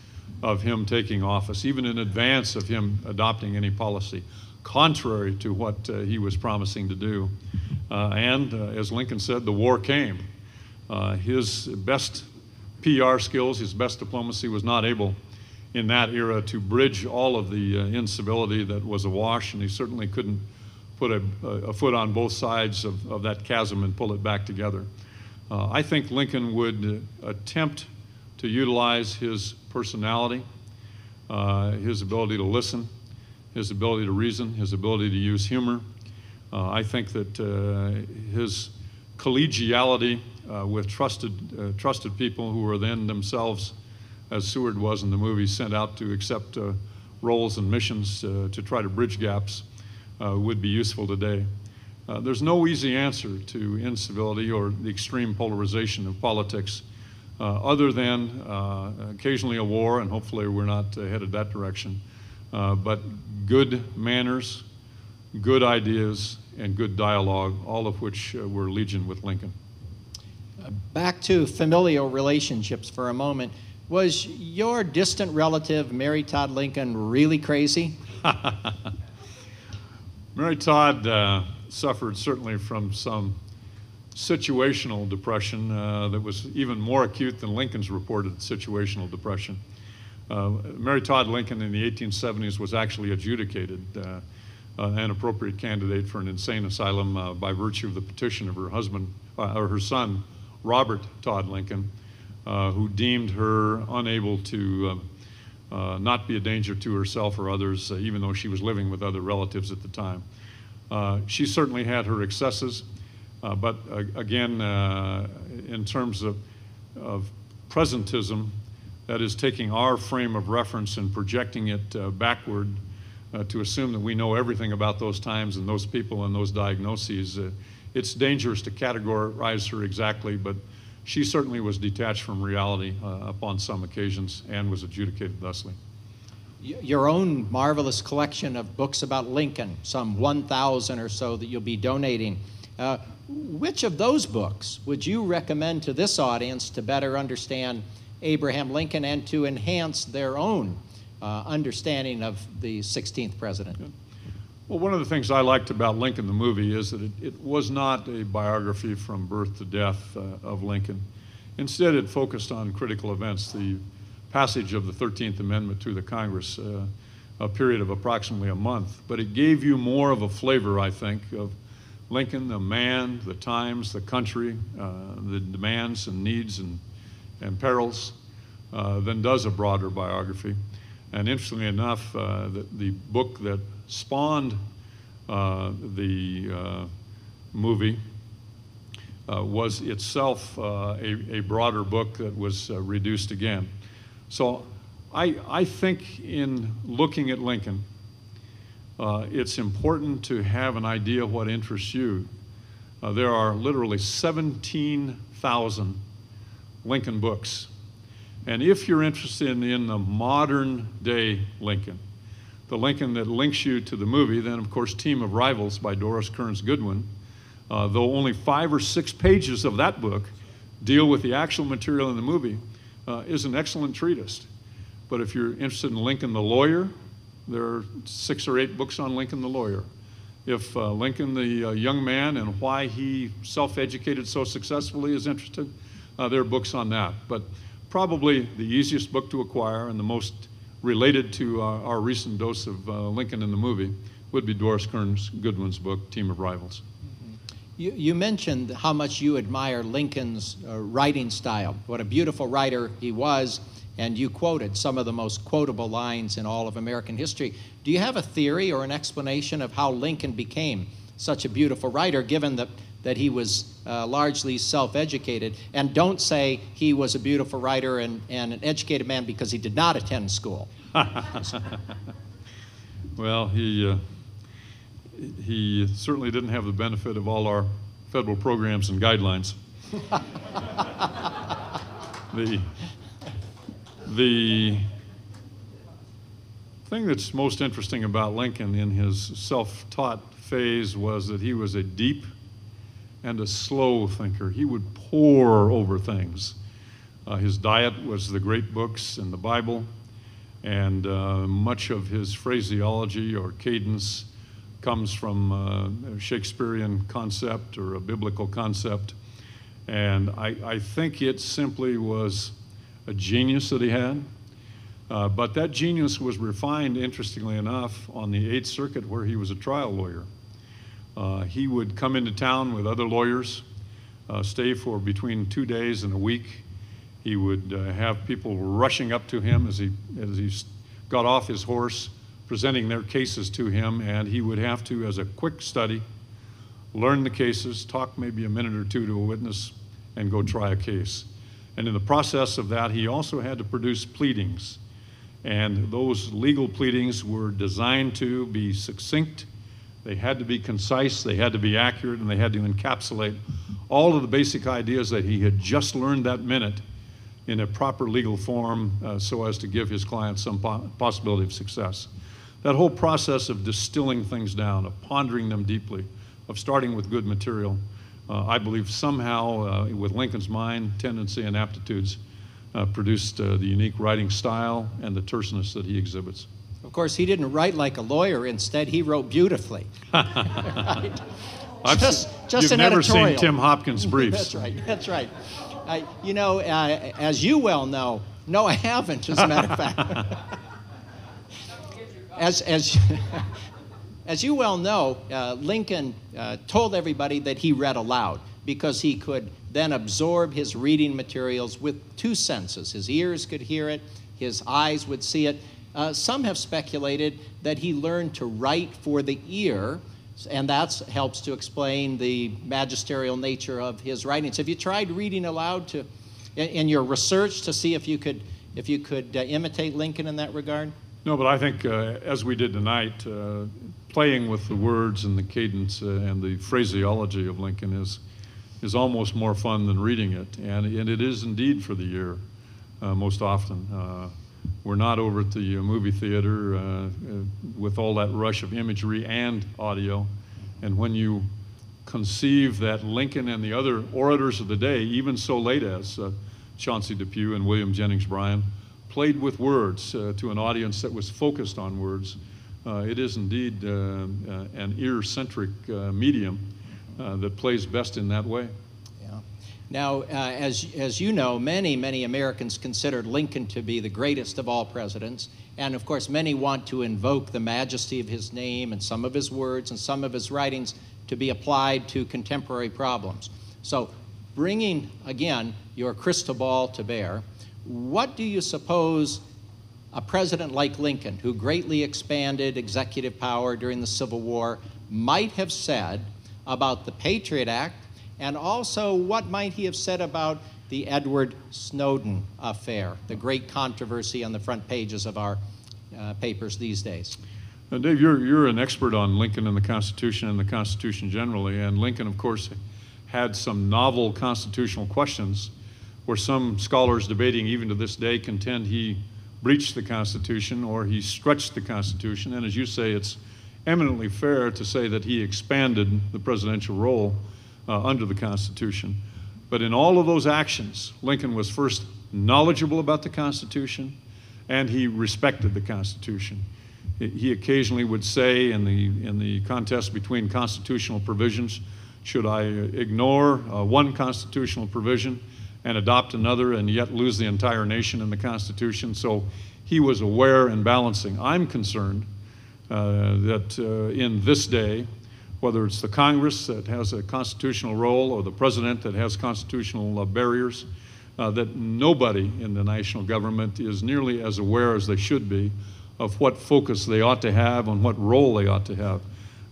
of him taking office, even in advance of him adopting any policy, contrary to what he was promising to do. and as Lincoln said, the war came. his best PR skills, his best diplomacy was not able in that era to bridge all of the uh, incivility that was awash, and he certainly couldn't put a, a foot on both sides of, of, that chasm and pull it back together. Uh, I think Lincoln would uh, attempt to utilize his personality, uh, his ability to listen, his ability to reason, his ability to use humor. Uh, I think that uh, his collegiality uh, with trusted, uh, trusted people who were then themselves, as Seward was in the movie, sent out to accept uh, roles and missions uh, to try to bridge gaps uh, would be useful today. Uh, there's no easy answer to incivility or the extreme polarization of politics other than occasionally a war, and hopefully we're not headed that direction. but good manners, good ideas, and good dialogue, all of which were legion with Lincoln
back to familial relationships for a moment. Was your distant relative, Mary Todd Lincoln, really crazy? *laughs*
Mary Todd uh, suffered certainly from some situational depression uh, that was even more acute than Lincoln's reported situational depression. Uh, Mary Todd Lincoln in the 1870s was actually adjudicated uh, uh, an appropriate candidate for an insane asylum uh, by virtue of the petition of her husband or her son, Robert Todd Lincoln, uh, who deemed her unable to uh, uh, not be a danger to herself or others, uh, even though she was living with other relatives at the time. Uh, she certainly had her excesses, uh, but again, in terms of, of presentism, that is taking our frame of reference and projecting it backward to assume that we know everything about those times and those people and those diagnoses it's dangerous to categorize her exactly, but she certainly was detached from reality uh, upon some occasions and was adjudicated thusly.
Your own marvelous collection of books about Lincoln, some 1,000 or so that you'll be donating. Uh, which of those books would you recommend to this audience to better understand Abraham Lincoln and to enhance their own uh, understanding of the 16th president?
Well, one of the things I liked about Lincoln, the movie, is that it, it was not a biography from birth to death uh, of Lincoln. Instead, it focused on critical events, the passage of the 13th Amendment to the Congress, uh, a period of approximately a month. But it gave you more of a flavor, I think, of Lincoln, the man, the times, the country, uh, the demands and needs and, and perils uh, than does a broader biography. And interestingly enough, uh, the, the, book that spawned uh, the uh, movie uh, was itself uh, a, a, broader book that was uh, reduced again. So I, I think in looking at Lincoln, it's important to have an idea of what interests you. there are literally 17,000 Lincoln books. And if you're interested in the modern day Lincoln, the Lincoln that links you to the movie, then of course Team of Rivals by Doris Kearns Goodwin, uh, though only five or six pages of that book deal with the actual material in the movie, uh, is an excellent treatise. But if you're interested in Lincoln the lawyer, there are six or eight books on Lincoln the lawyer. If uh, Lincoln the uh, young man and why he self educated so successfully is interested, uh, there are books on that. But probably the easiest book to acquire and the most related to uh, our recent dose of uh, Lincoln in the movie would be Doris Kearns Goodwin's book, Team of Rivals.
Mm-hmm. You, you, mentioned how much you admire Lincoln's uh, writing style, what a beautiful writer he was, and you quoted some of the most quotable lines in all of American history. Do you have a theory or an explanation of how Lincoln became such a beautiful writer, given that that he was uh, largely self educated. And don't say he was a beautiful writer and, and an educated man because he did not attend school. *laughs*
well, he, uh, he certainly didn't have the benefit of all our federal programs and guidelines. *laughs* the, the thing that's most interesting about Lincoln in his self taught phase was that he was a deep and a slow thinker. He would pore over things. Uh, his diet was the great books and the Bible, and uh, much of his phraseology or cadence comes from uh, a Shakespearean concept or a biblical concept. And I, I think it simply was a genius that he had. Uh, but that genius was refined, interestingly enough, on the Eighth Circuit, where he was a trial lawyer. Uh, he would come into town with other lawyers, uh, stay for between two days and a week. He would uh, have people rushing up to him as he, as he got off his horse, presenting their cases to him, and he would have to, as a quick study, learn the cases, talk maybe a minute or two to a witness, and go try a case. And in the process of that, he also had to produce pleadings. And those legal pleadings were designed to be succinct they had to be concise, they had to be accurate, and they had to encapsulate all of the basic ideas that he had just learned that minute in a proper legal form uh, so as to give his clients some po- possibility of success. That whole process of distilling things down, of pondering them deeply, of starting with good material, uh, I believe somehow, uh, with Lincoln's mind, tendency, and aptitudes, uh, produced uh, the unique writing style and the terseness that he exhibits.
Of course, he didn't write like a lawyer. Instead, he wrote beautifully. *laughs* *laughs*
right? Just, just You've never editorial. seen Tim Hopkins' *laughs* briefs.
that's right. That's right. Uh, you know, uh, as you well know, no, I haven't. As a matter of fact, as as as you well know, uh, Lincoln uh, told everybody that he read aloud because he could then absorb his reading materials with two senses. His ears could hear it, his eyes would see it, uh, some have speculated that he learned to write for the ear, and that helps to explain the magisterial nature of his writings. Have you tried reading aloud to, in, in your research to see if you could, if you could uh, imitate Lincoln in that regard?
No, but I think uh, as we did tonight, uh, playing with the words and the cadence uh, and the phraseology of Lincoln is is almost more fun than reading it, and, and it is indeed for the ear uh, most often. We're not over at the uh, movie theater uh, uh, with all that rush of imagery and audio. And when you conceive that Lincoln and the other orators of the day, even so late as uh, Chauncey Depew and William Jennings Bryan, played with words uh, to an audience that was focused on words, uh, it is indeed an ear centric medium that plays best in that way.
Now, uh, as, as you know, many, many Americans considered Lincoln to be the greatest of all presidents. And of course, many want to invoke the majesty of his name and some of his words and some of his writings to be applied to contemporary problems. So, bringing again your crystal ball to bear, what do you suppose a president like Lincoln, who greatly expanded executive power during the Civil War, might have said about the Patriot Act, and also what might he have said about the Edward Snowden affair, the great controversy on the front pages of our uh, papers these days.
Now, Dave, you're, you're an expert on Lincoln and the Constitution and the Constitution generally, and Lincoln, of course, had some novel constitutional questions where some scholars debating even to this day contend he breached the Constitution or he stretched the Constitution. And as you say, it's eminently fair to say that he expanded the presidential role uh, under the Constitution. But in all of those actions, Lincoln was first knowledgeable about the Constitution and he respected the Constitution. He occasionally would say in the, in the contest between constitutional provisions, should I ignore uh, one constitutional provision and adopt another and yet lose the entire nation in the Constitution? So he was aware and balancing. I'm concerned uh, that uh, in this day, whether it's the Congress that has a constitutional role or the president that has constitutional uh, barriers, uh, that nobody in the national government is nearly as aware as they should be of what focus they ought to have and what role they ought to have.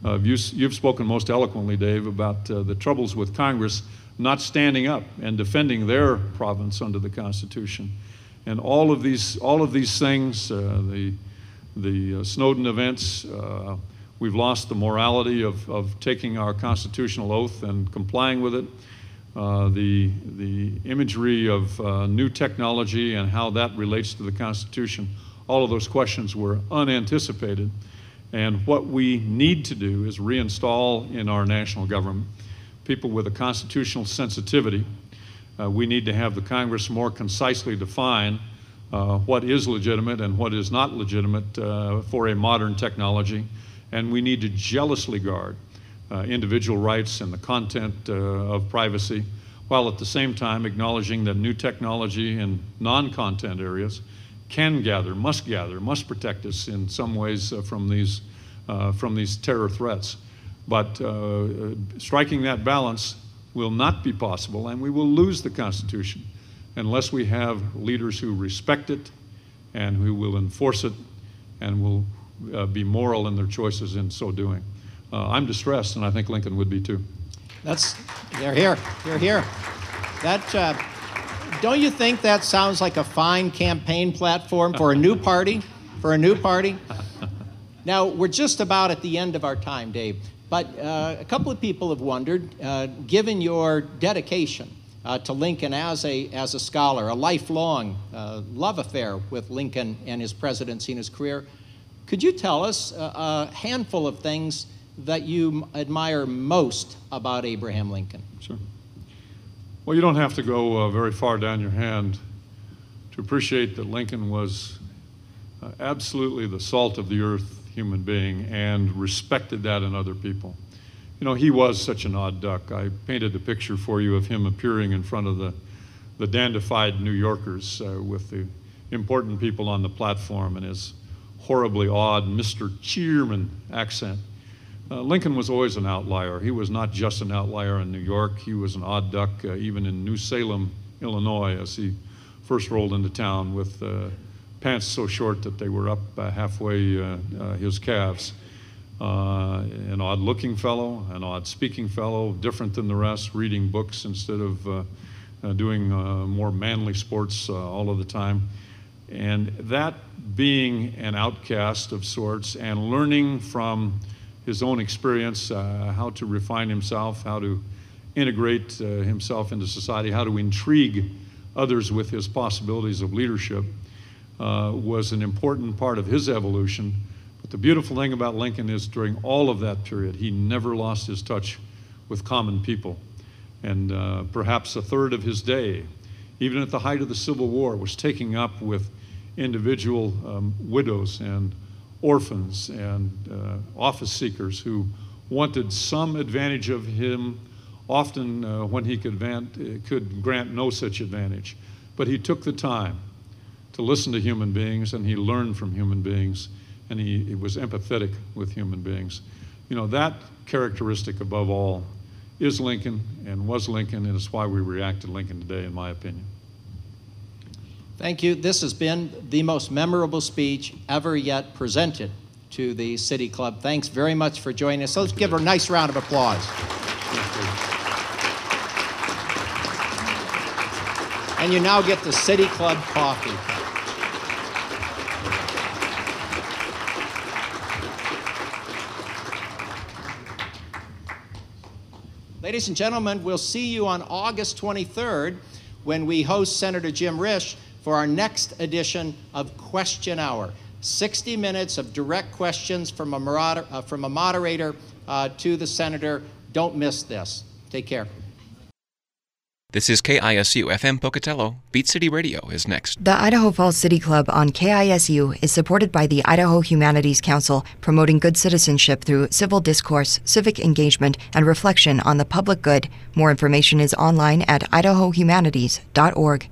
Uh, you, have spoken most eloquently, Dave, about uh, the troubles with Congress not standing up and defending their province under the Constitution. And all of these, all of these things, uh, the, the uh, Snowden events, we've lost the morality of, of taking our constitutional oath and complying with it. Uh, the, the imagery of new technology and how that relates to the Constitution all of those questions were unanticipated. And what we need to do is reinstall in our national government people with a constitutional sensitivity. Uh, we need to have the Congress more concisely define uh, what is legitimate and what is not legitimate uh, for a modern technology. And we need to jealously guard uh, individual rights and the content uh, of privacy, while at the same time acknowledging that new technology in non content areas can gather, must gather, must protect us in some ways uh, from, these, uh, from these terror threats. But uh, striking that balance will not be possible, and we will lose the Constitution unless we have leaders who respect it and who will enforce it and will uh, be moral in their choices in so doing. Uh, I'm distressed, and I think Lincoln would be too.
That's, they're here, they're here. That, don't you think that sounds like a fine campaign platform for a new party? For a new party? Now, we're just about at the end of our time, Dave, but uh, a couple of people have wondered, uh, given your dedication uh, to Lincoln as a, as a scholar, a lifelong uh, love affair with Lincoln and his presidency and his career, could you tell us a, a handful of things that you admire most about Abraham Lincoln?
Sure. Well, you don't have to go uh, very far down your hand to appreciate that Lincoln was uh, absolutely the salt of the earth human being and respected that in other people. You know, he was such an odd duck. I painted a picture for you of him appearing in front of the, the dandified New Yorkers uh, with the important people on the platform and his horribly odd Mr. Cheerman accent. Uh, Lincoln was always an outlier. He was not just an outlier in New York, he was an odd duck uh, even in New Salem, Illinois, as he first rolled into town with uh, pants so short that they were up uh, halfway uh, uh, his calves. an odd looking fellow, an odd speaking fellow, different than the rest, reading books instead of doing more manly sports all of the time. And that being an outcast of sorts and learning from his own experience, uh, how to refine himself, how to integrate uh, himself into society, how to intrigue others with his possibilities of leadership, uh, was an important part of his evolution. But the beautiful thing about Lincoln is during all of that period, he never lost his touch with common people. And uh, perhaps a third of his day, even at the height of the Civil War, was taking up with individual um, widows and orphans and uh, office seekers who wanted some advantage of him, often uh, when he could, van- could grant no such advantage. But he took the time to listen to human beings and he learned from human beings and he, he was empathetic with human beings. You know, that characteristic above all is Lincoln and was Lincoln, and it's why we react to Lincoln today, in my opinion.
Thank you. This has been the most memorable speech ever yet presented to the City Club. Thanks very much for joining us. Let's give her a nice round of applause. And you now get the City Club coffee. Ladies and gentlemen, we'll see you on August 23rd when we host Senator Jim Risch for our next edition of Question Hour. 60 minutes of direct questions from a, moder- uh, from a moderator uh, to the senator. Don't miss this. Take care.
This is KISU FM Pocatello. Beat City Radio is next.
The Idaho Falls City Club on KISU is supported by the Idaho Humanities Council, promoting good citizenship through civil discourse, civic engagement, and reflection on the public good. More information is online at idahohumanities.org.